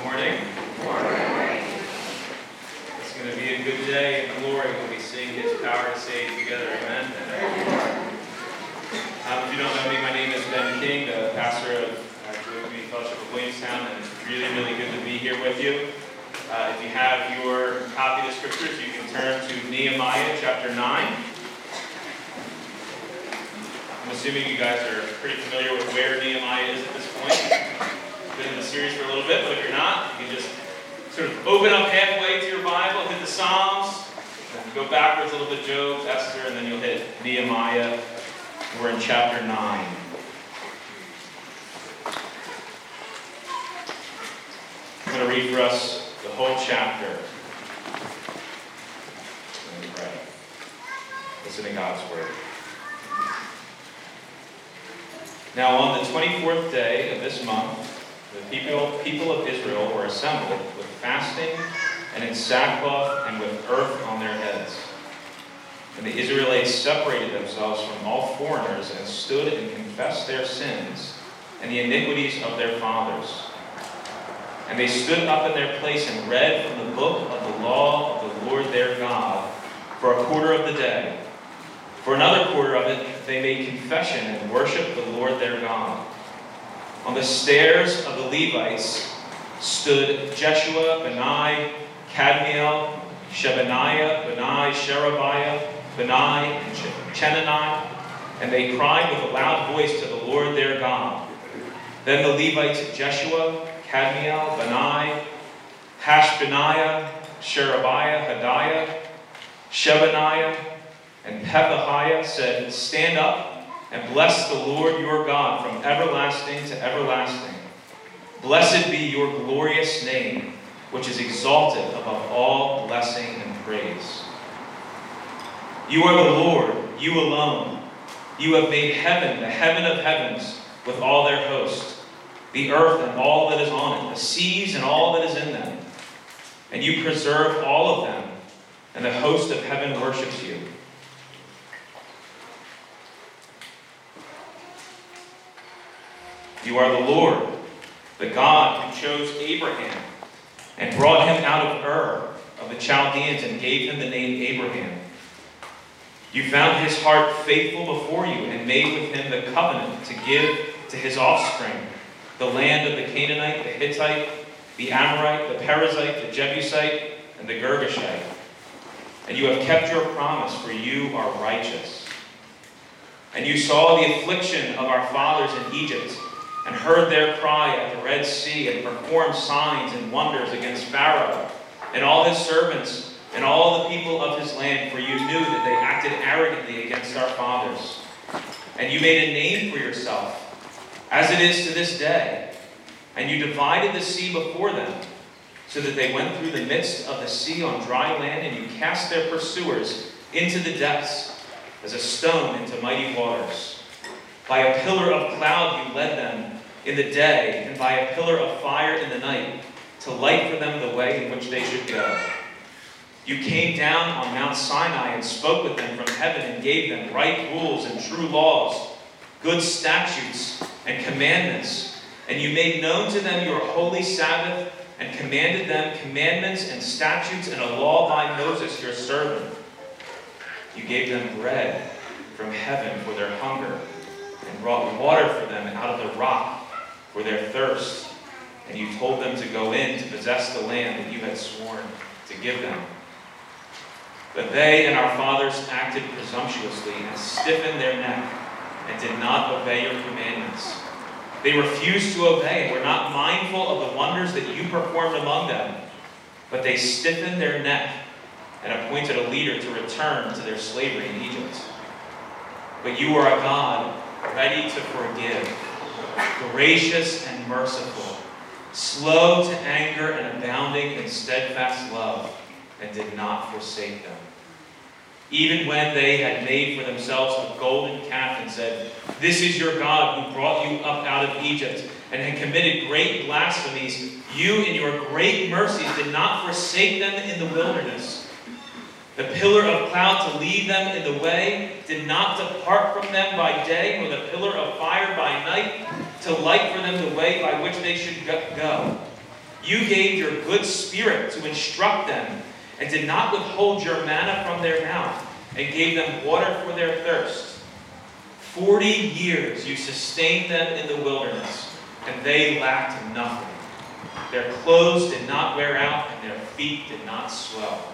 Good morning. It's going to be a good day in glory when we sing His power to save together. Amen. Um, if you don't know me, my name is Ben King, the pastor of uh, Fellowship of Williamstown, and it's really, really good to be here with you. Uh, if you have your copy of the scriptures, you can turn to Nehemiah chapter 9. I'm assuming you guys are pretty familiar with where Nehemiah is at this point. Been in the series for a little bit, but if you're not, you can just sort of open up halfway to your Bible, hit the Psalms, go backwards a little bit, Job, Esther, and then you'll hit Nehemiah. We're in chapter 9. I'm going to read for us the whole chapter. Listen to God's word. Now, on the 24th day of this month, the people, people of Israel were assembled with fasting and in sackcloth and with earth on their heads. And the Israelites separated themselves from all foreigners and stood and confessed their sins and the iniquities of their fathers. And they stood up in their place and read from the book of the law of the Lord their God for a quarter of the day. For another quarter of it, they made confession and worshiped the Lord their God. On the stairs of the Levites stood Jeshua, Bani, Kadmiel, Shebaniah, Benai, Sherebiah, Bani, and Chenani, and they cried with a loud voice to the Lord their God. Then the Levites Jeshua, Kadmiel, Bani, Hashabneiah, Sherebiah, Hodiah, Shebaniah, and Pethahiah said, Stand up and bless the Lord your God from everlasting to everlasting. Blessed be your glorious name, which is exalted above all blessing and praise. You are the Lord, you alone. You have made heaven, the heaven of heavens, with all their host, the earth and all that is on it, the seas and all that is in them. And you preserve all of them, and the host of heaven worships you. You are the Lord, the God who chose Abraham and brought him out of Ur of the Chaldeans and gave him the name Abraham. You found his heart faithful before you and made with him the covenant to give to his offspring the land of the Canaanite, the Hittite, the Amorite, the Perizzite, the Jebusite, and the Girgashite. And you have kept your promise, for you are righteous. And you saw the affliction of our fathers in Egypt and heard their cry at the Red Sea, and performed signs and wonders against Pharaoh and all his servants and all the people of his land, for you knew that they acted arrogantly against our fathers. And you made a name for yourself, as it is to this day. And you divided the sea before them, so that they went through the midst of the sea on dry land, and you cast their pursuers into the depths, as a stone into mighty waters. By a pillar of cloud you led them in the day, and by a pillar of fire in the night, to light for them the way in which they should go. You came down on Mount Sinai and spoke with them from heaven and gave them right rules and true laws, good statutes and commandments. And you made known to them your holy Sabbath and commanded them commandments and statutes and a law by Moses your servant. You gave them bread from heaven for their hunger and brought water for them out of the rock for their thirst. And you told them to go in to possess the land that you had sworn to give them. But they and our fathers acted presumptuously and stiffened their neck and did not obey your commandments. They refused to obey and were not mindful of the wonders that you performed among them. But they stiffened their neck and appointed a leader to return to their slavery in Egypt. But you are a God ready to forgive, gracious and merciful, slow to anger and abounding in steadfast love, and did not forsake them. Even when they had made for themselves a golden calf and said, This is your God who brought you up out of Egypt, and had committed great blasphemies, you in your great mercies did not forsake them in the wilderness the pillar of cloud to lead them in the way did not depart from them by day, nor the pillar of fire by night to light for them the way by which they should go. You gave your good spirit to instruct them, and did not withhold your manna from their mouth, and gave them water for their thirst. Forty years you sustained them in the wilderness, and they lacked nothing. Their clothes did not wear out, and their feet did not swell.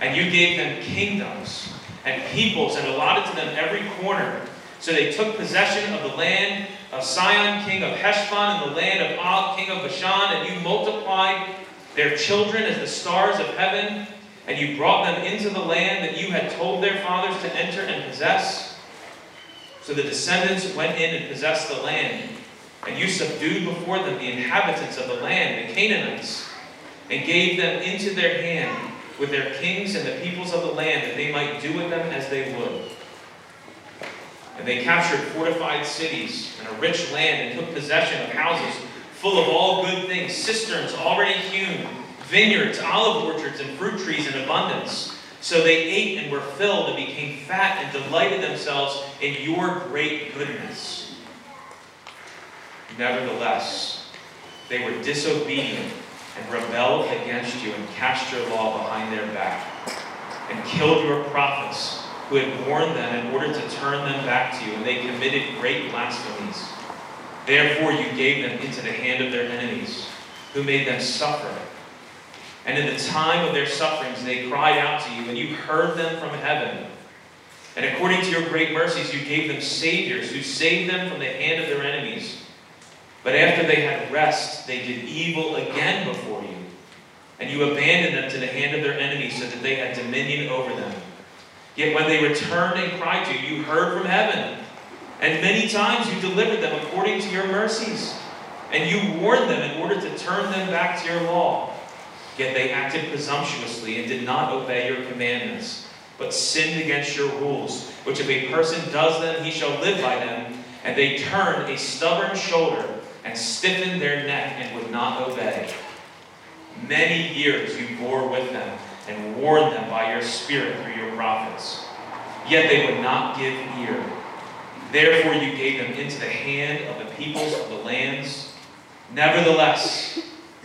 And you gave them kingdoms and peoples, and allotted to them every corner. So they took possession of the land of Sihon, king of Heshbon, and the land of Og, king of Bashan, and you multiplied their children as the stars of heaven, and you brought them into the land that you had told their fathers to enter and possess. So the descendants went in and possessed the land, and you subdued before them the inhabitants of the land, the Canaanites, and gave them into their hand with their kings and the peoples of the land, that they might do with them as they would. And they captured fortified cities and a rich land and took possession of houses full of all good things, cisterns already hewn, vineyards, olive orchards, and fruit trees in abundance. So they ate and were filled and became fat and delighted themselves in your great goodness. Nevertheless, they were disobedient and rebelled against you and cast your law behind their back and killed your prophets who had warned them in order to turn them back to you, and they committed great blasphemies. Therefore, you gave them into the hand of their enemies, who made them suffer. And in the time of their sufferings, they cried out to you, and you heard them from heaven. And according to your great mercies, you gave them saviors who saved them from the hand of their enemies. But after they had rest, they did evil again before you. And you abandoned them to the hand of their enemies so that they had dominion over them. Yet when they returned and cried to you, you heard from heaven. And many times you delivered them according to your mercies. And you warned them in order to turn them back to your law. Yet they acted presumptuously and did not obey your commandments, but sinned against your rules, which if a person does them, he shall live by them. And they turned a stubborn shoulder and stiffened their neck and would not obey. Many years you bore with them and warned them by your Spirit through your prophets. Yet they would not give ear. Therefore you gave them into the hand of the peoples of the lands. Nevertheless,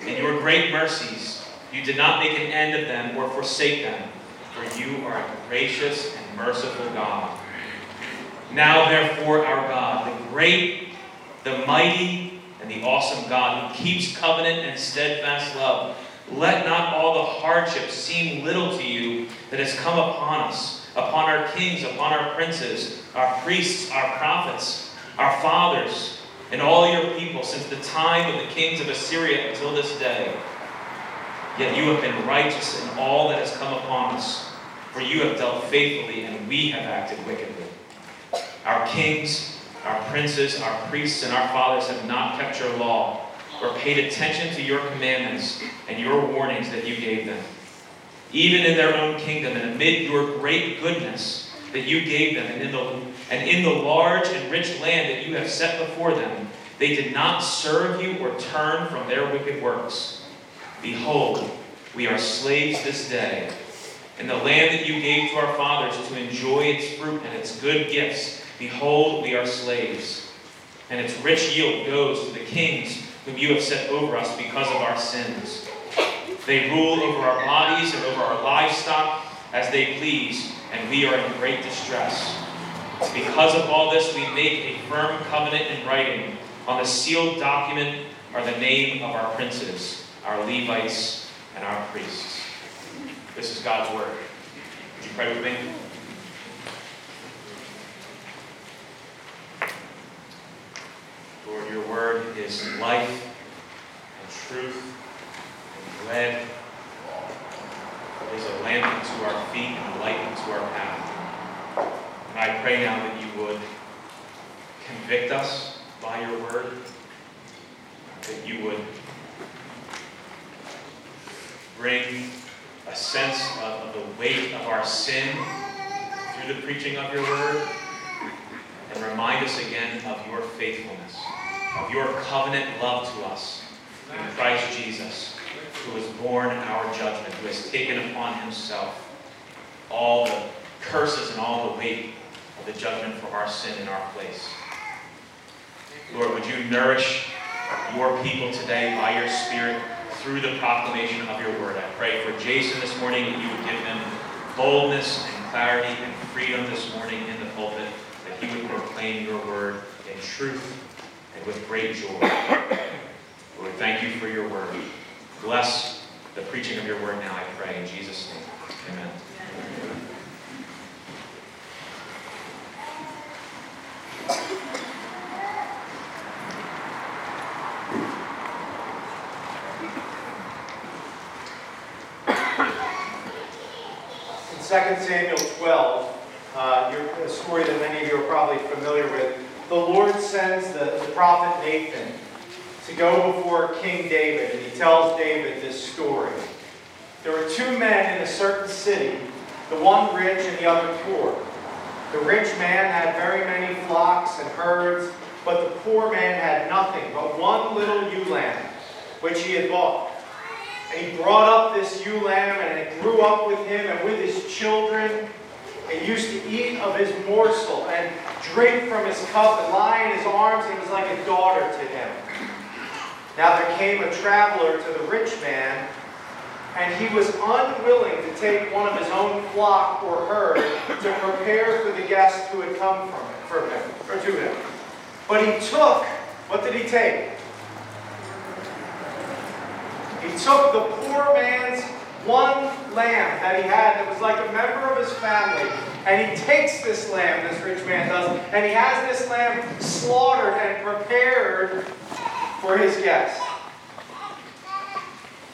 in your great mercies, you did not make an end of them or forsake them, for you are a gracious and merciful God. Now, therefore, our God, the great, the mighty, the awesome God who keeps covenant and steadfast love, let not all the hardships seem little to you that has come upon us, upon our kings, upon our princes, our priests, our prophets, our fathers, and all your people since the time of the kings of Assyria until this day. Yet you have been righteous in all that has come upon us, for you have dealt faithfully, and we have acted wickedly. Our kings, our princes, our priests, and our fathers have not kept your law or paid attention to your commandments and your warnings that you gave them. Even in their own kingdom and amid your great goodness that you gave them, and in the, and in the large and rich land that you have set before them, they did not serve you or turn from their wicked works. Behold, we are slaves this day. In the land that you gave to our fathers to enjoy its fruit and its good gifts, behold, we are slaves. And its rich yield goes to the kings whom you have set over us because of our sins. They rule over our bodies and over our livestock as they please, and we are in great distress. Because of all this, we make a firm covenant in writing. On the sealed document are the name of our princes, our Levites, and our priests. This is God's word. Would you pray with me? Lord, your word is life and truth and bread. It is a lamp unto our feet and a light unto our path. And I pray now that you would convict us by your word, that you would bring a sense of, of the weight of our sin through the preaching of your word, and remind us again of your faithfulness of your covenant love to us in Christ Jesus, who has borne our judgment, who has taken upon himself all the curses and all the weight of the judgment for our sin in our place. Lord, would you nourish your people today by your Spirit through the proclamation of your word. I pray for Jason this morning that you would give him boldness and clarity and freedom this morning in the pulpit, that he would proclaim your word in truth and with great joy. Lord, thank you for your word. Bless the preaching of your word now, I pray, in Jesus' name. Amen. In 2 Samuel 12, uh, a story that many of you are probably familiar with, the Lord sends the, the prophet Nathan to go before King David, and he tells David this story. There were two men in a certain city, the one rich and the other poor. The rich man had very many flocks and herds, but the poor man had nothing but one little ewe lamb, which he had bought. And he brought up this ewe lamb, and it grew up with him and with his children, and used to eat of his morsel and drink from his cup and lie in his arms. He was like a daughter to him. Now there came a traveler to the rich man, and he was unwilling to take one of his own flock or herd to prepare for the guest who had come from for him, or to him. But he took, what did he take? He took the poor man's one lamb that he had that was like a member of his family. And he takes this lamb, this rich man does, and he has this lamb slaughtered and prepared for his guest.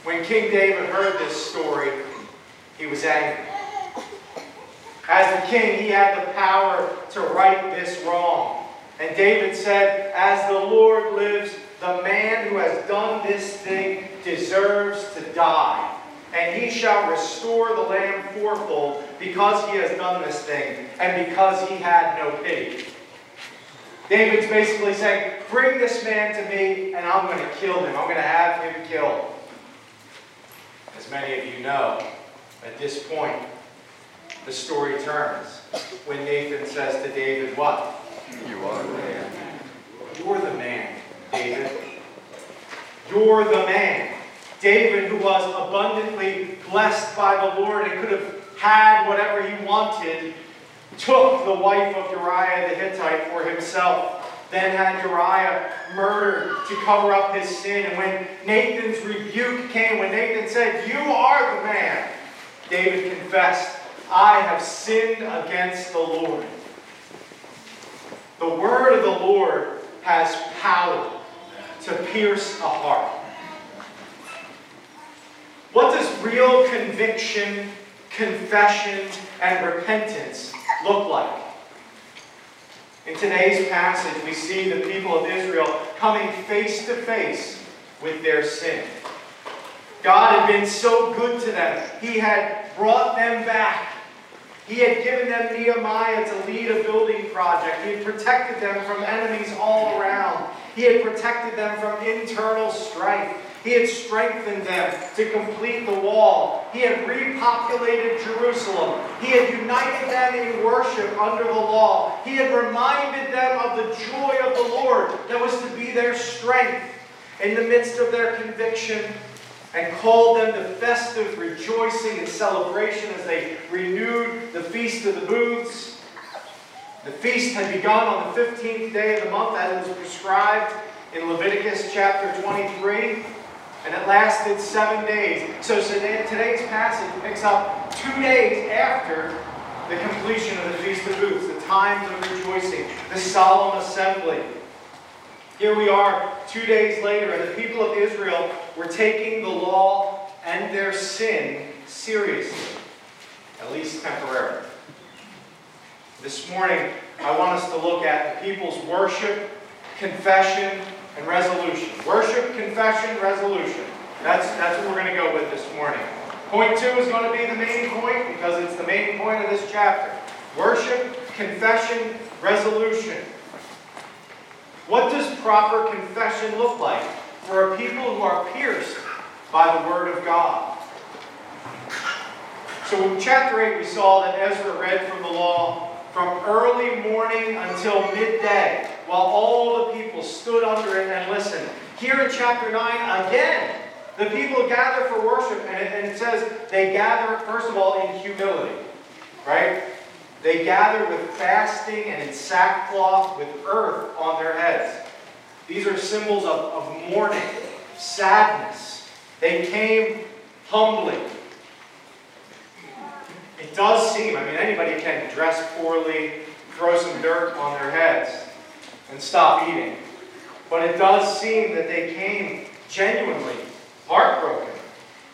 When King David heard this story, he was angry. As the king, he had the power to right this wrong. And David said, As the Lord lives, the man who has done this thing deserves to die. And he shall restore the lamb fourfold because he has done this thing and because he had no pity. David's basically saying, Bring this man to me and I'm going to kill him. I'm going to have him killed. As many of you know, at this point, the story turns when Nathan says to David, What? You are the man. You're the man, David. You're the man. David, who was abundantly blessed by the Lord and could have had whatever he wanted, took the wife of Uriah the Hittite for himself. Then had Uriah murdered to cover up his sin. And when Nathan's rebuke came, when Nathan said, You are the man, David confessed, I have sinned against the Lord. The word of the Lord has power to pierce a heart. What does real conviction, confession, and repentance look like? In today's passage, we see the people of Israel coming face to face with their sin. God had been so good to them. He had brought them back. He had given them Nehemiah to lead a building project. He had protected them from enemies all around. He had protected them from internal strife. He had strengthened them to complete the wall. He had repopulated Jerusalem. He had united them in worship under the law. He had reminded them of the joy of the Lord that was to be their strength in the midst of their conviction and called them to festive rejoicing and celebration as they renewed the Feast of the Booths. The feast had begun on the 15th day of the month as it was prescribed in Leviticus chapter 23 and it lasted seven days. So today's passage picks up two days after the completion of the Feast of Booths, the times of rejoicing, the solemn assembly. Here we are two days later, and the people of Israel were taking the law and their sin seriously, at least temporarily. This morning, I want us to look at the people's worship, confession, and resolution. Worship, confession, resolution. That's, that's what we're going to go with this morning. Point two is going to be the main point because it's the main point of this chapter. Worship, confession, resolution. What does proper confession look like for a people who are pierced by the Word of God? So in chapter 8, we saw that Ezra read from the law from early morning until midday while all the people stood under it and listened. Here in chapter 9, again, the people gather for worship, and it, and it says they gather, first of all, in humility, right? They gather with fasting and in sackcloth with earth on their heads. These are symbols of, of mourning, sadness. They came humbly. It does seem, I mean, anybody can dress poorly, throw some dirt on their heads, and stop eating. But it does seem that they came genuinely heartbroken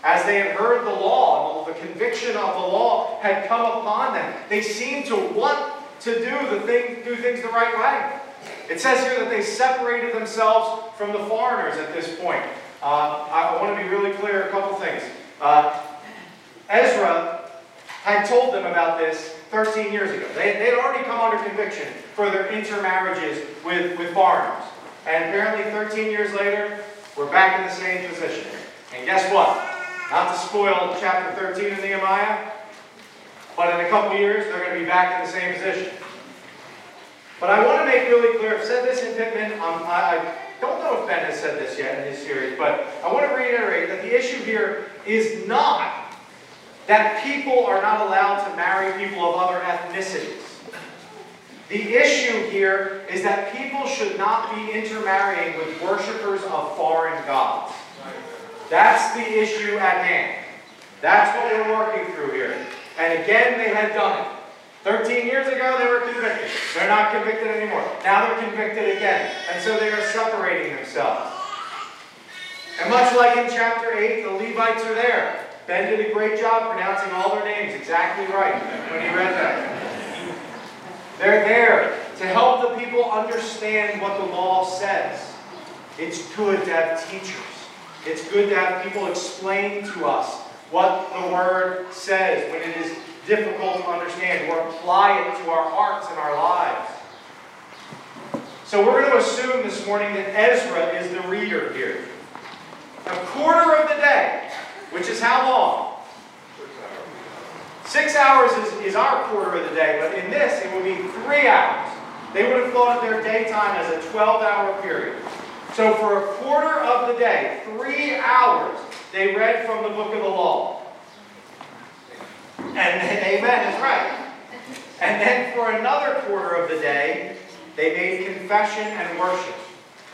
as they had heard the law and all the conviction of the law had come upon them. They seemed to want to do the thing, do things the right way. It says here that they separated themselves from the foreigners at this point. Uh, I want to be really clear a couple things. Uh, Ezra had told them about this 13 years ago. They, they had already come under conviction for their intermarriages with, with foreigners. And apparently, 13 years later, we're back in the same position. And guess what? Not to spoil chapter 13 of Nehemiah, but in a couple years, they're going to be back in the same position. But I want to make really clear, I've said this in Pitman, um, I, I don't know if Ben has said this yet in his series, but I want to reiterate that the issue here is not that people are not allowed to marry people of other ethnicities. The issue here is that people should not be intermarrying with worshippers of foreign gods. That's the issue at hand. That's what we're working through here. And again, they had done it. 13 years ago, they were convicted. They're not convicted anymore. Now they're convicted again. And so they are separating themselves. And much like in chapter 8, the Levites are there. Ben did a great job pronouncing all their names exactly right when he read that. They're there to help the people understand what the law says. It's good to have teachers. It's good to have people explain to us what the Word says when it is difficult to understand or apply it to our hearts and our lives. So we're going to assume this morning that Ezra is the reader here. A quarter of the day, which is how long? Six hours is, is our quarter of the day, but in this it would be three hours. They would have thought of their daytime as a 12 hour period. So for a quarter of the day, three hours, they read from the book of the law. And amen is right. And then for another quarter of the day, they made confession and worship.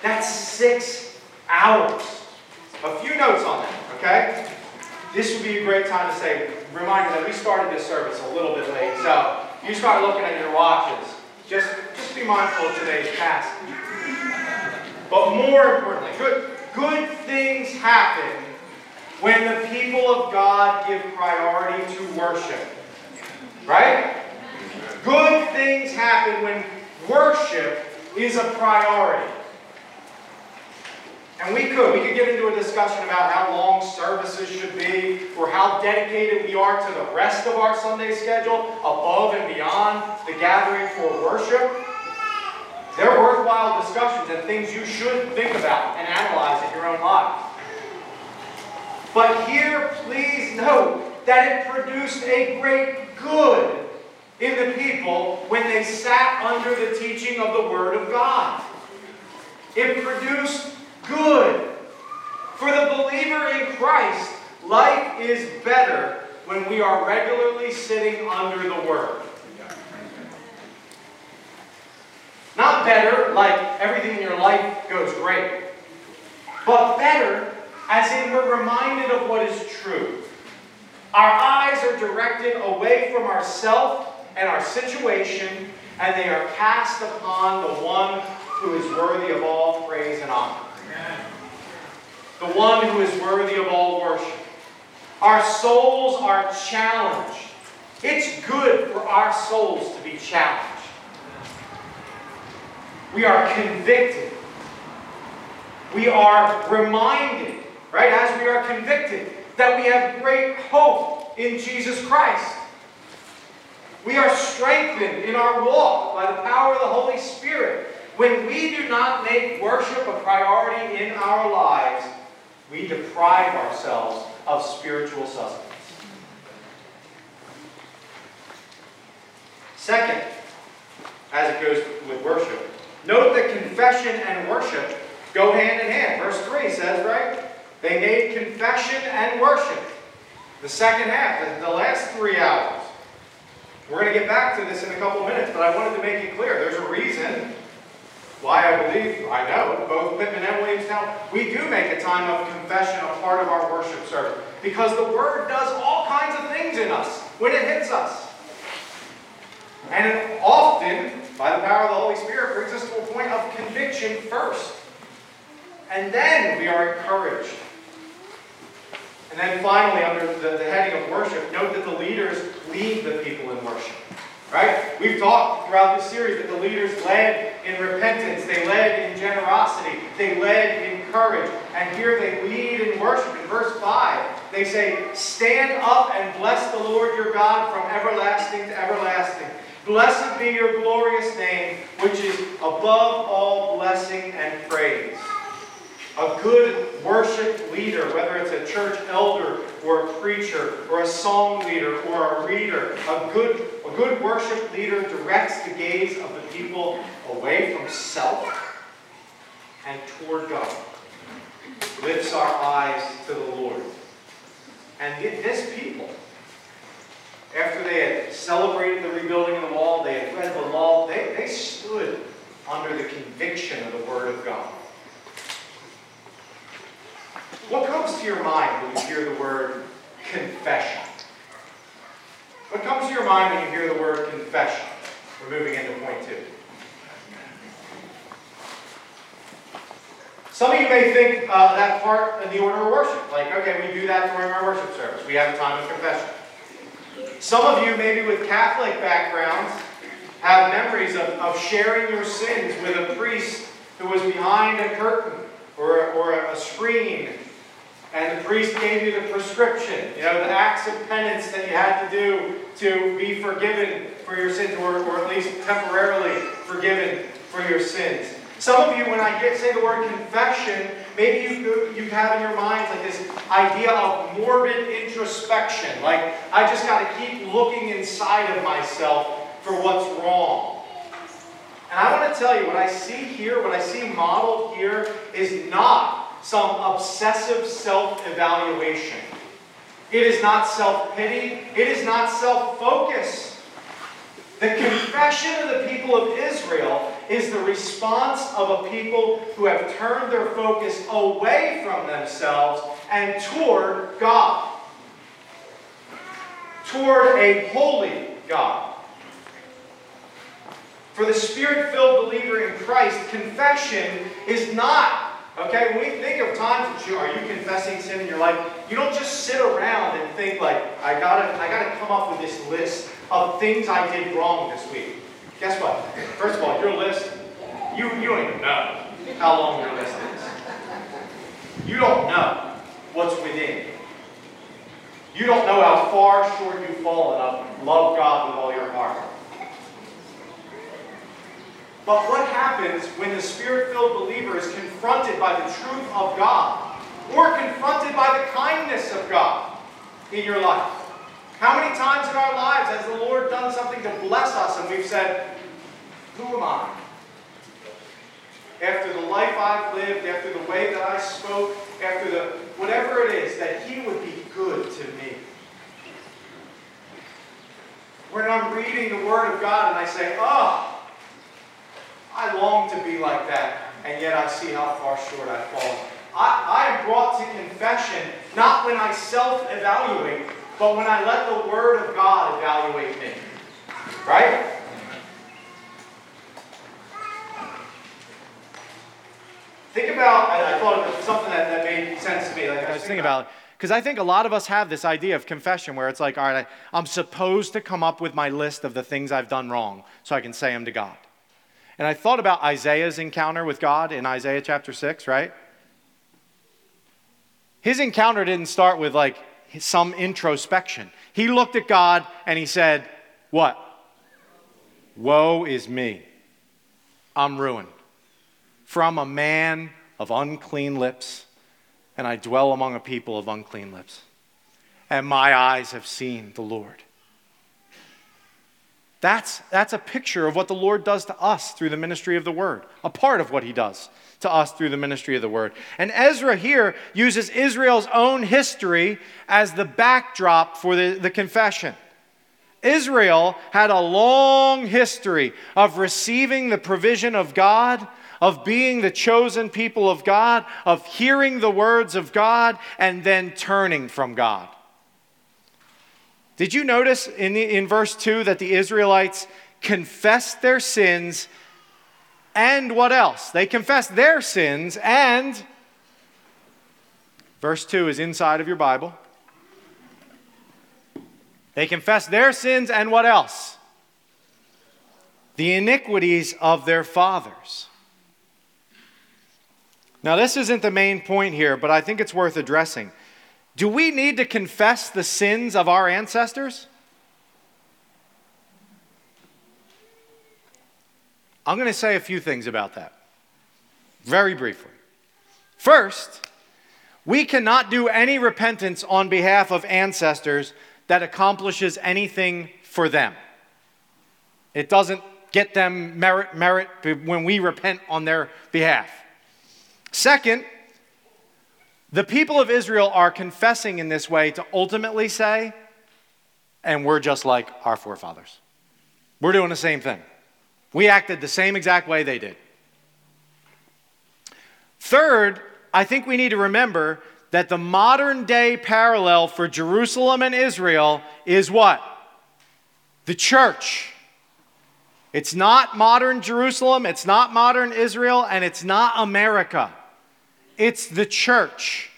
That's six hours. A few notes on that, okay? This would be a great time to say, reminder that we started this service a little bit late. So you start looking at your watches. Just, just be mindful of today's passage. But more importantly, good, good things happen when the people of God give priority to worship. Right? Good things happen when worship is a priority. And we could. We could get into a discussion about how long services should be, or how dedicated we are to the rest of our Sunday schedule, above and beyond the gathering for worship. They're worthwhile discussions and things you should think about and analyze in your own life. But here, please note that it produced a great good in the people when they sat under the teaching of the Word of God. It produced good. For the believer in Christ, life is better when we are regularly sitting under the Word. Not better, like everything in your life goes great, but better as in we're reminded of what is true. Our eyes are directed away from ourself and our situation, and they are cast upon the one who is worthy of all praise and honor. The one who is worthy of all worship. Our souls are challenged. It's good for our souls to be challenged. We are convicted. We are reminded right? As we are convicted that we have great hope in Jesus Christ. We are strengthened in our walk by the power of the Holy Spirit. When we do not make worship a priority in our lives, we deprive ourselves of spiritual sustenance. Second, as it goes with worship, note that confession and worship go hand in hand. Verse 3 says, right? They made confession and worship. The second half, the, last three hours. We're going to get back to this in a couple minutes, but I wanted to make it clear. There's a reason why I believe, I know, both Pitman and Williamstown, we do make a time of confession a part of our worship service. Because the Word does all kinds of things in us when it hits us. And it often, by the power of the Holy Spirit, brings us to a point of conviction first. And then we are encouraged. And then finally, under the, the heading of worship, note that the leaders lead the people in worship. Right? We've talked throughout this series that the leaders led in repentance, they led in generosity, they led in courage, and here they lead in worship. In verse 5, they say, Stand up and bless the Lord your God from everlasting to everlasting. Blessed be your glorious name, which is above all blessing and praise. A good worship leader, whether it's a church elder or a preacher or a song leader or a reader, a good, a good worship leader directs the gaze of the people away from self and toward God. Lifts our eyes to the Lord. And this people, after they had celebrated the rebuilding of the wall, they had read the law, they, they stood under the conviction of the Word of God. What comes to your mind when you hear the word confession? What comes to your mind when you hear the word confession? We're moving into point two. Some of you may think uh, that part of the order of worship. Like, okay, we do that during our worship service. We have a time of confession. Some of you, maybe with Catholic backgrounds, have memories of, of sharing your sins with a priest who was behind a curtain or, or a screen and the priest gave you the prescription, you know, the acts of penance that you had to do to be forgiven for your sins, or, or at least temporarily forgiven for your sins. Some of you, when I get say the word confession, maybe you, you have in your minds like this idea of morbid introspection. Like, I just got to keep looking inside of myself for what's wrong. And I want to tell you, what I see here, what I see modeled here, is not some obsessive self evaluation. It is not self pity, it is not self focus. The confession of the people of Israel is the response of a people who have turned their focus away from themselves and toward God, toward a holy God. For the spirit filled believer in Christ, confession is not Okay, when we think of times that you are you confessing sin in your life, you don't just sit around and think like, I gotta, I gotta come up with this list of things I did wrong this week. Guess what? First of all, your list, you, you don't even know how long your list is. You don't know what's within. You don't know how far short you've fallen of love God with all your heart. But what happens when the spirit filled believer is confronted by the truth of God or confronted by the kindness of God in your life? How many times in our lives has the Lord done something to bless us and we've said, Who am I? After the life I've lived, after the way that I spoke, after the whatever it is, that He would be good to me. When I'm reading the Word of God and I say, Oh, I long to be like that, and yet I see how far short I've fallen. I, I am brought to confession not when I self evaluate, but when I let the Word of God evaluate me. Right? Think about, I, I thought of something that, that made sense to me. Like I was thinking about because I think a lot of us have this idea of confession where it's like, all right, I'm supposed to come up with my list of the things I've done wrong so I can say them to God. And I thought about Isaiah's encounter with God in Isaiah chapter 6, right? His encounter didn't start with like some introspection. He looked at God and he said, What? Woe is me. I'm ruined. From a man of unclean lips, and I dwell among a people of unclean lips. And my eyes have seen the Lord. That's, that's a picture of what the Lord does to us through the ministry of the Word, a part of what He does to us through the ministry of the word. And Ezra here uses Israel's own history as the backdrop for the, the confession. Israel had a long history of receiving the provision of God, of being the chosen people of God, of hearing the words of God, and then turning from God. Did you notice in, the, in verse 2 that the Israelites confessed their sins and what else? They confessed their sins and, verse 2 is inside of your Bible. They confessed their sins and what else? The iniquities of their fathers. Now, this isn't the main point here, but I think it's worth addressing. Do we need to confess the sins of our ancestors? I'm going to say a few things about that very briefly. First, we cannot do any repentance on behalf of ancestors that accomplishes anything for them. It doesn't get them merit, merit when we repent on their behalf. Second, the people of Israel are confessing in this way to ultimately say, and we're just like our forefathers. We're doing the same thing. We acted the same exact way they did. Third, I think we need to remember that the modern day parallel for Jerusalem and Israel is what? The church. It's not modern Jerusalem, it's not modern Israel, and it's not America. It's the church.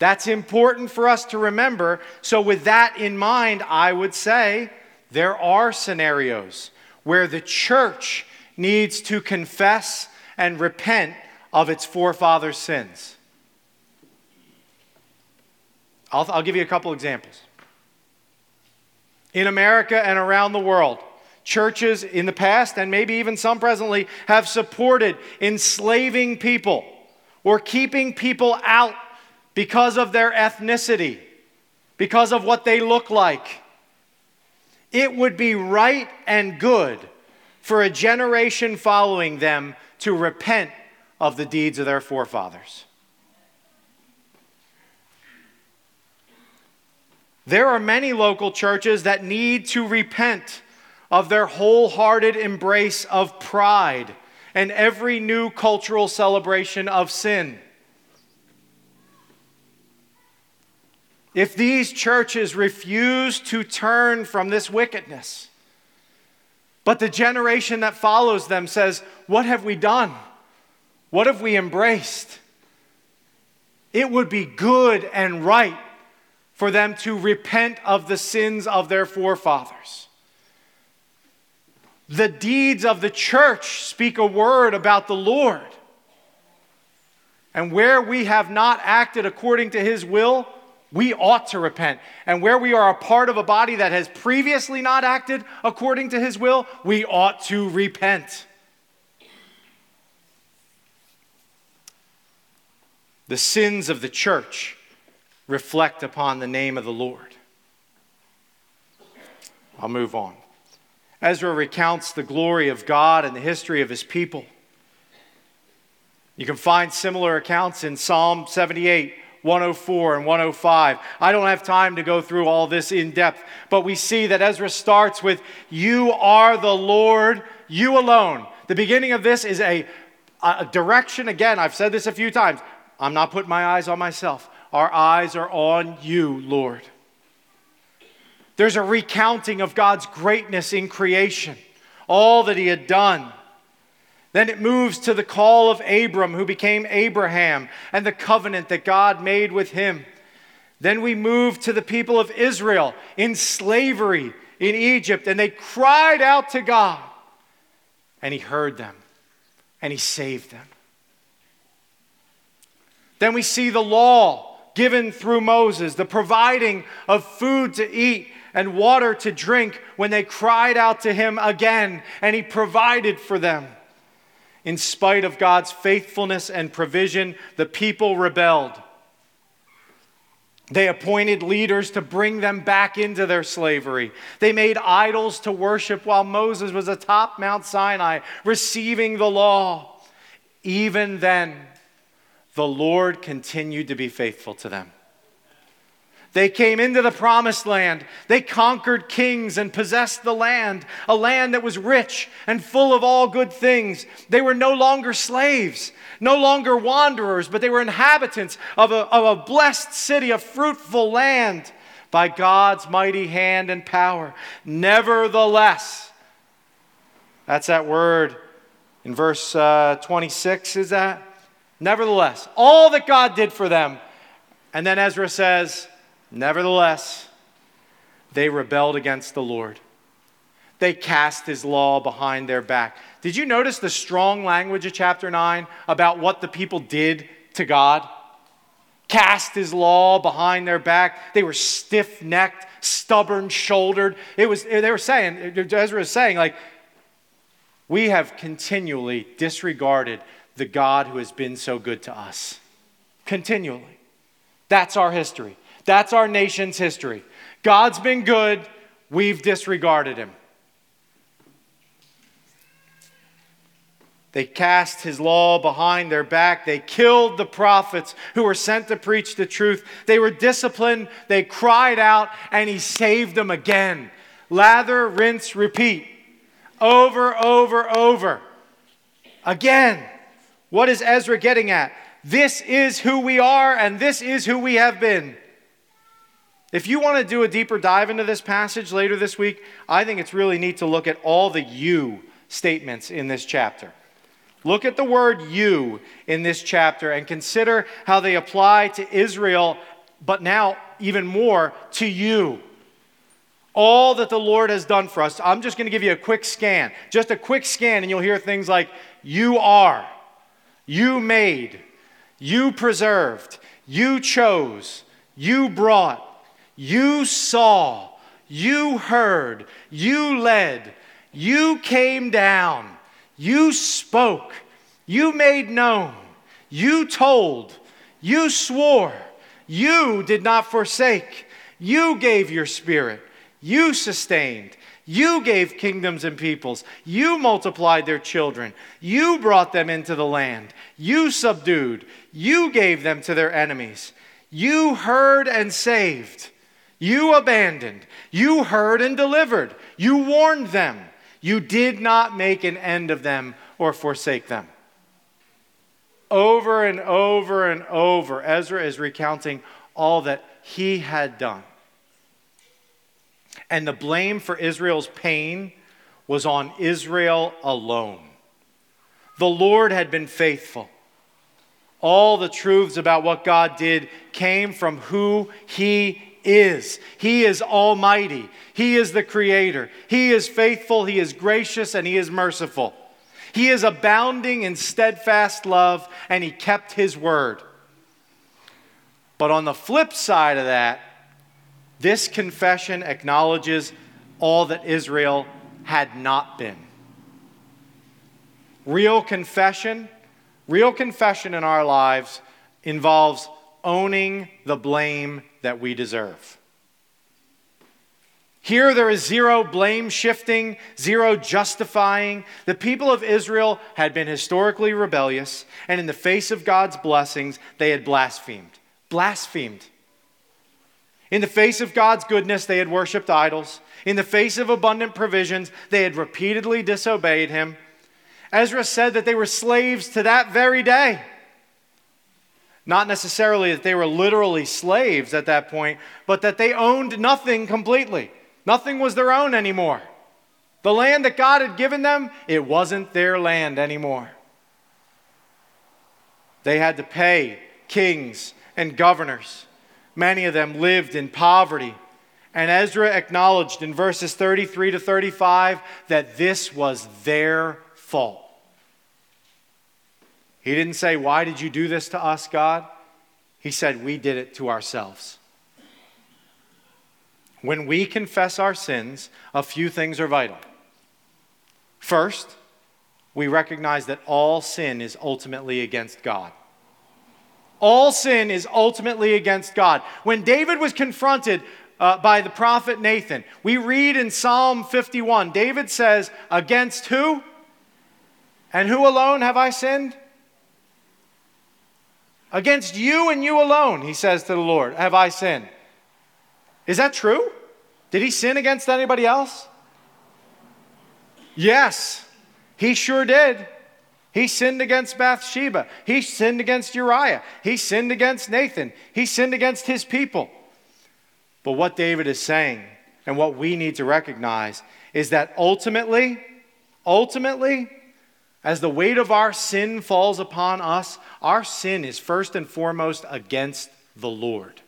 That's important for us to remember. So, with that in mind, I would say there are scenarios where the church needs to confess and repent of its forefathers' sins. I'll, I'll give you a couple examples. In America and around the world, churches in the past and maybe even some presently have supported enslaving people or keeping people out because of their ethnicity, because of what they look like. It would be right and good for a generation following them to repent of the deeds of their forefathers. There are many local churches that need to repent of their wholehearted embrace of pride and every new cultural celebration of sin. If these churches refuse to turn from this wickedness, but the generation that follows them says, What have we done? What have we embraced? It would be good and right for them to repent of the sins of their forefathers. The deeds of the church speak a word about the Lord. And where we have not acted according to his will, we ought to repent. And where we are a part of a body that has previously not acted according to his will, we ought to repent. The sins of the church reflect upon the name of the Lord. I'll move on. Ezra recounts the glory of God and the history of his people. You can find similar accounts in Psalm 78, 104, and 105. I don't have time to go through all this in depth, but we see that Ezra starts with, You are the Lord, you alone. The beginning of this is a, a direction. Again, I've said this a few times. I'm not putting my eyes on myself. Our eyes are on you, Lord. There's a recounting of God's greatness in creation, all that He had done. Then it moves to the call of Abram, who became Abraham, and the covenant that God made with him. Then we move to the people of Israel in slavery in Egypt, and they cried out to God, and He heard them, and He saved them. Then we see the law given through Moses, the providing of food to eat and water to drink when they cried out to him again, and he provided for them. In spite of God's faithfulness and provision, the people rebelled. They appointed leaders to bring them back into their slavery. They made idols to worship while Moses was atop Mount Sinai receiving the law. even then, the Lord continued to be faithful to them. They came into the promised land. They conquered kings and possessed the land, a land that was rich and full of all good things. They were no longer slaves, no longer wanderers, but they were inhabitants of a, of a blessed city, a fruitful land by God's mighty hand and power. Nevertheless, that's that word in verse uh, 26, is that? Nevertheless, all that God did for them. And then Ezra says, Nevertheless, they rebelled against the Lord. They cast his law behind their back. Did you notice the strong language of chapter 9 about what the people did to God? Cast his law behind their back. They were stiff necked, stubborn shouldered. It was, they were saying, Ezra was saying, like, we have continually disregarded the God who has been so good to us. Continually. That's our history. That's our nation's history. God's been good, we've disregarded him. They cast his law behind their back. They killed the prophets who were sent to preach the truth. They were disciplined. They cried out, and he saved them again. Lather, rinse, repeat. Over, over, over. Again. What is Ezra getting at? This is who we are, and this is who we have been. If you want to do a deeper dive into this passage later this week, I think it's really neat to look at all the you statements in this chapter. Look at the word you in this chapter and consider how they apply to Israel, but now even more to you. All that the Lord has done for us. I'm just going to give you a quick scan. Just a quick scan, and you'll hear things like, You are, you made, you preserved, you chose, you brought, you saw, you heard, you led, you came down, you spoke, you made known, you told, you swore, you did not forsake, you gave your spirit, you sustained. You gave kingdoms and peoples. You multiplied their children. You brought them into the land. You subdued. You gave them to their enemies. You heard and saved. You abandoned. You heard and delivered. You warned them. You did not make an end of them or forsake them. Over and over and over, Ezra is recounting all that he had done. And the blame for Israel's pain was on Israel alone. The Lord had been faithful. All the truths about what God did came from who He is. He is almighty. He is the creator. He is faithful. He is gracious and he is merciful. He is abounding in steadfast love and he kept his word. But on the flip side of that, this confession acknowledges all that Israel had not been. Real confession, real confession in our lives involves owning the blame that we deserve. Here, there is zero blame shifting, zero justifying. The people of Israel had been historically rebellious, and in the face of God's blessings, they had blasphemed. Blasphemed. In the face of God's goodness, they had worshiped idols. In the face of abundant provisions, they had repeatedly disobeyed Him. Ezra said that they were slaves to that very day. Not necessarily that they were literally slaves at that point, but that they owned nothing completely. Nothing was their own anymore. The land that God had given them, it wasn't their land anymore. They had to pay kings and governors. Many of them lived in poverty. And Ezra acknowledged in verses 33 to 35 that this was their fault. He didn't say, Why did you do this to us, God? He said, We did it to ourselves. When we confess our sins, a few things are vital. First, we recognize that all sin is ultimately against God. All sin is ultimately against God. When David was confronted uh, by the prophet Nathan, we read in Psalm 51, David says, Against who? And who alone have I sinned? Against you and you alone, he says to the Lord, have I sinned. Is that true? Did he sin against anybody else? Yes, he sure did. He sinned against Bathsheba. He sinned against Uriah. He sinned against Nathan. He sinned against his people. But what David is saying and what we need to recognize is that ultimately, ultimately, as the weight of our sin falls upon us, our sin is first and foremost against the Lord.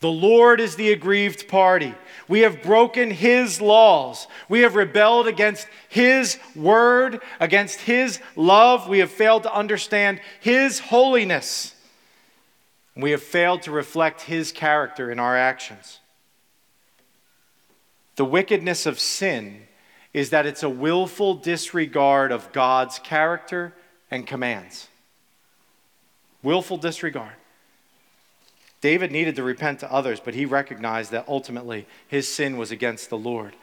The Lord is the aggrieved party. We have broken His laws. We have rebelled against His word, against His love. We have failed to understand His holiness. We have failed to reflect His character in our actions. The wickedness of sin is that it's a willful disregard of God's character and commands. Willful disregard. David needed to repent to others, but he recognized that ultimately his sin was against the Lord.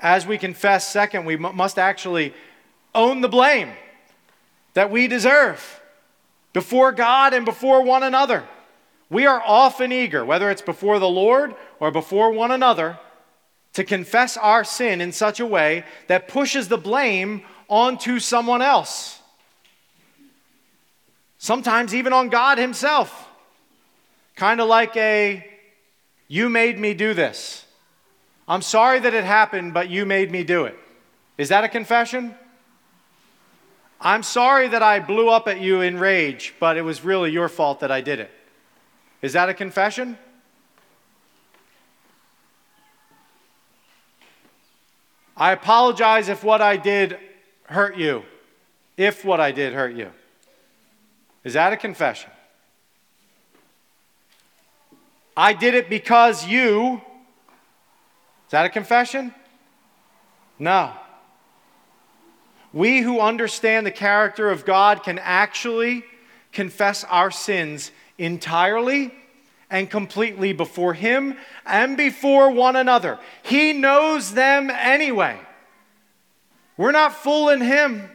As we confess, second, we must actually own the blame that we deserve before God and before one another. We are often eager, whether it's before the Lord or before one another, to confess our sin in such a way that pushes the blame onto someone else. Sometimes even on God Himself. Kind of like a, you made me do this. I'm sorry that it happened, but you made me do it. Is that a confession? I'm sorry that I blew up at you in rage, but it was really your fault that I did it. Is that a confession? I apologize if what I did hurt you. If what I did hurt you. Is that a confession? I did it because you. Is that a confession? No. We who understand the character of God can actually confess our sins entirely and completely before Him and before one another. He knows them anyway. We're not fooling Him.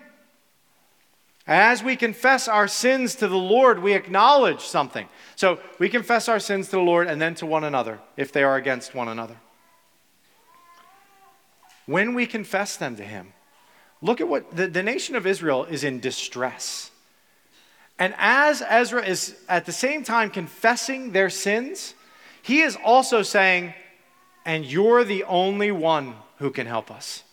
As we confess our sins to the Lord, we acknowledge something. So we confess our sins to the Lord and then to one another if they are against one another. When we confess them to Him, look at what the, the nation of Israel is in distress. And as Ezra is at the same time confessing their sins, he is also saying, And you're the only one who can help us.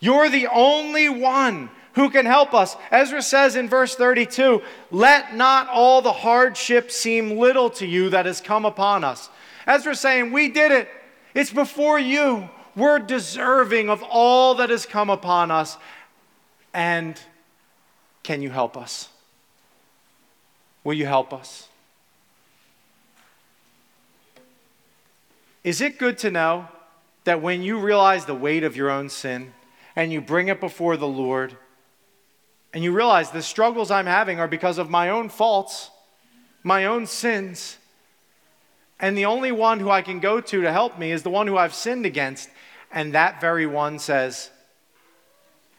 You're the only one who can help us. Ezra says in verse 32 Let not all the hardship seem little to you that has come upon us. Ezra saying, We did it. It's before you. We're deserving of all that has come upon us. And can you help us? Will you help us? Is it good to know that when you realize the weight of your own sin and you bring it before the Lord, and you realize the struggles I'm having are because of my own faults, my own sins. And the only one who I can go to to help me is the one who I've sinned against. And that very one says,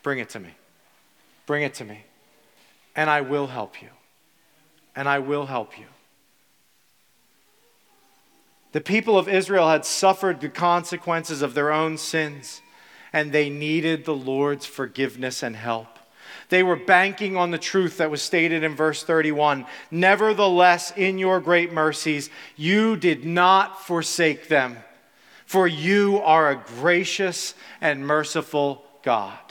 Bring it to me. Bring it to me. And I will help you. And I will help you. The people of Israel had suffered the consequences of their own sins, and they needed the Lord's forgiveness and help. They were banking on the truth that was stated in verse 31. Nevertheless, in your great mercies, you did not forsake them, for you are a gracious and merciful God.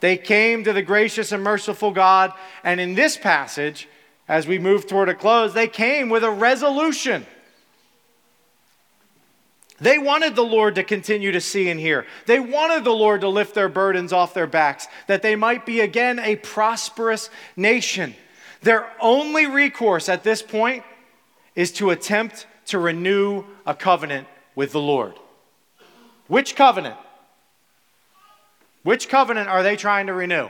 They came to the gracious and merciful God, and in this passage, as we move toward a close, they came with a resolution. They wanted the Lord to continue to see and hear. They wanted the Lord to lift their burdens off their backs, that they might be again a prosperous nation. Their only recourse at this point is to attempt to renew a covenant with the Lord. Which covenant? Which covenant are they trying to renew?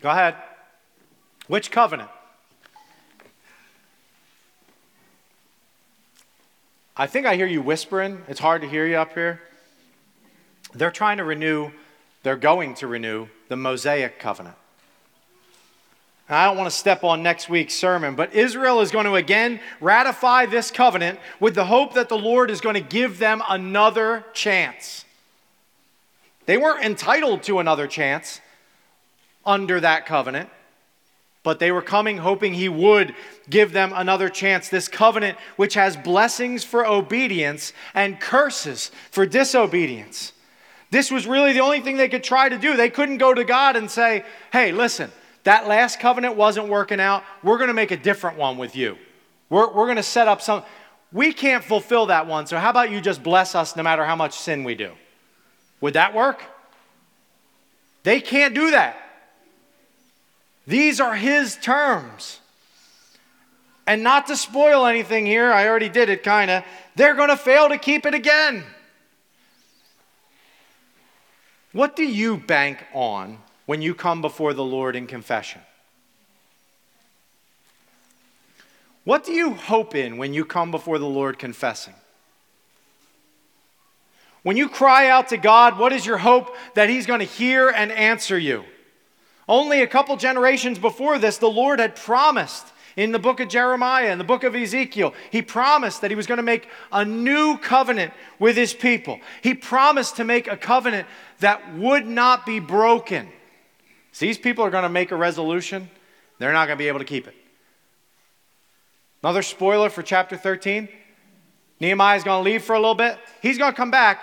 Go ahead. Which covenant? I think I hear you whispering. It's hard to hear you up here. they're trying to renew, they're going to renew the Mosaic covenant. I don't want to step on next week's sermon, but Israel is going to again ratify this covenant with the hope that the Lord is going to give them another chance. They weren't entitled to another chance under that covenant, but they were coming hoping He would give them another chance. This covenant, which has blessings for obedience and curses for disobedience. This was really the only thing they could try to do. They couldn't go to God and say, hey, listen, that last covenant wasn't working out. We're going to make a different one with you. We're, we're going to set up some. We can't fulfill that one, so how about you just bless us no matter how much sin we do? Would that work? They can't do that. These are his terms. And not to spoil anything here, I already did it kind of, they're going to fail to keep it again. What do you bank on when you come before the Lord in confession? What do you hope in when you come before the Lord confessing? When you cry out to God, what is your hope that He's going to hear and answer you? Only a couple generations before this, the Lord had promised in the book of Jeremiah and the book of Ezekiel, He promised that He was going to make a new covenant with His people. He promised to make a covenant that would not be broken. So these people are going to make a resolution, they're not going to be able to keep it. Another spoiler for chapter 13 Nehemiah is going to leave for a little bit. He's going to come back,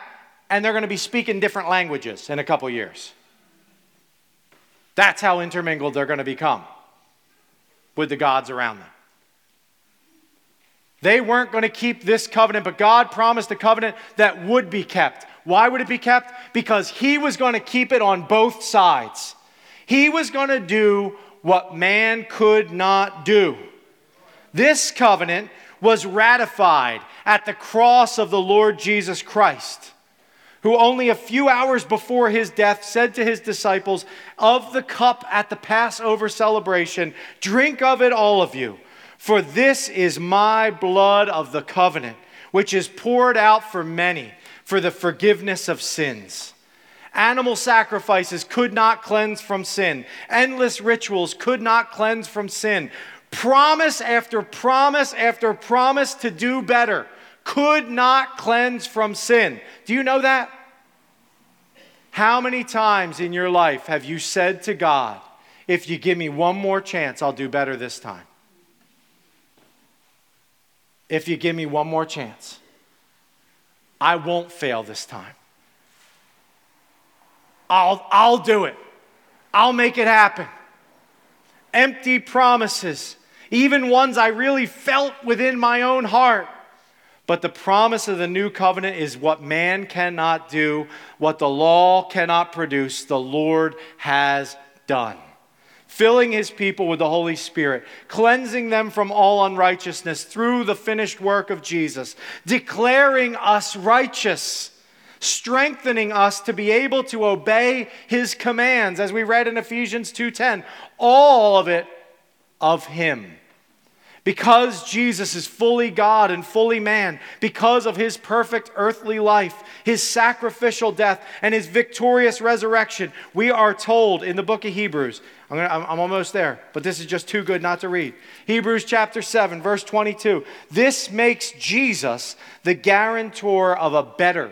and they're going to be speaking different languages in a couple years. That's how intermingled they're going to become with the gods around them. They weren't going to keep this covenant, but God promised a covenant that would be kept. Why would it be kept? Because He was going to keep it on both sides. He was going to do what man could not do. This covenant was ratified at the cross of the Lord Jesus Christ, who only a few hours before his death said to his disciples, Of the cup at the Passover celebration, drink of it, all of you, for this is my blood of the covenant, which is poured out for many for the forgiveness of sins. Animal sacrifices could not cleanse from sin. Endless rituals could not cleanse from sin. Promise after promise after promise to do better could not cleanse from sin. Do you know that? How many times in your life have you said to God, if you give me one more chance, I'll do better this time? If you give me one more chance, I won't fail this time. I'll, I'll do it. I'll make it happen. Empty promises, even ones I really felt within my own heart. But the promise of the new covenant is what man cannot do, what the law cannot produce, the Lord has done. Filling his people with the Holy Spirit, cleansing them from all unrighteousness through the finished work of Jesus, declaring us righteous strengthening us to be able to obey his commands as we read in Ephesians 2:10 all of it of him because Jesus is fully God and fully man, because of his perfect earthly life, his sacrificial death, and his victorious resurrection, we are told in the book of Hebrews. I'm, gonna, I'm, almost there, but this is just too good not to read. Hebrews chapter 7, verse 22. This makes Jesus the guarantor of a better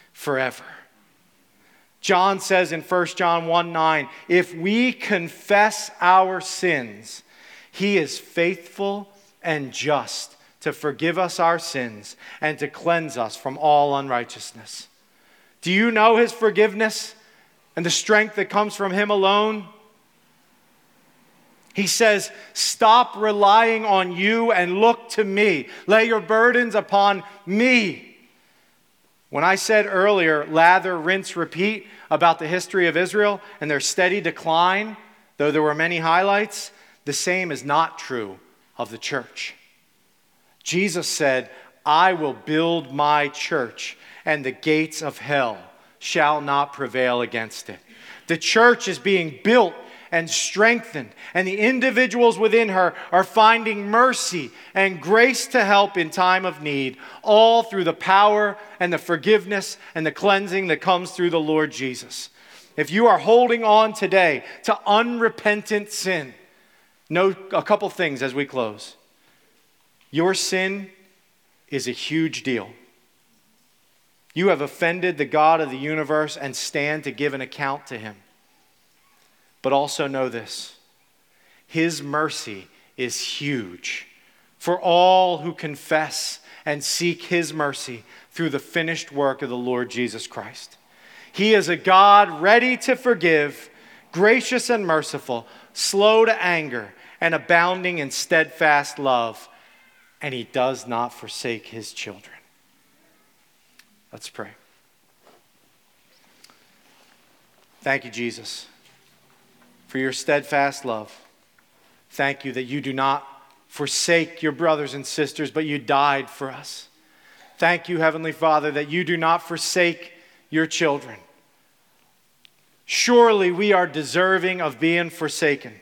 forever. John says in 1 John 1 9, if we confess our sins, he is faithful and just to forgive us our sins and to cleanse us from all unrighteousness. Do you know his forgiveness and the strength that comes from him alone? He says, Stop relying on you and look to me. Lay your burdens upon me. When I said earlier, lather, rinse, repeat about the history of Israel and their steady decline, though there were many highlights, the same is not true of the church. Jesus said, I will build my church, and the gates of hell shall not prevail against it. The church is being built and strengthened, and the individuals within her are finding mercy and grace to help in time of need, all through the power and the forgiveness and the cleansing that comes through the Lord Jesus. If you are holding on today to unrepentant sin, know a couple things as we close. Your sin is a huge deal. You have offended the God of the universe and stand to give an account to him. But also know this His mercy is huge for all who confess and seek His mercy through the finished work of the Lord Jesus Christ. He is a God ready to forgive, gracious and merciful, slow to anger, and abounding in steadfast love, and He does not forsake His children. Let's pray. Thank you, Jesus for your steadfast love. Thank you that you do not forsake your brothers and sisters, but you died for us. Thank you, Heavenly Father, that you do not forsake your children. Surely we are deserving of being forsaken.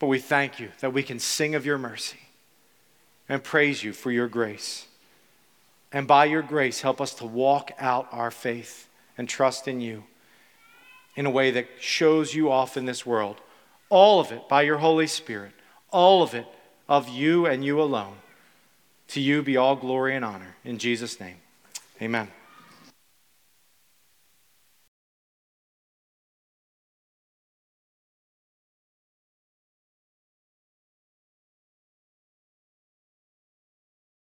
But we thank you that we can sing of your mercy and praise you for your grace. And by your grace, help us to walk out our faith and trust in you in a way that shows you off in this world. All of it by your Holy Spirit. All of it of you and you alone. To you be all glory and honor. In Jesus' name, amen.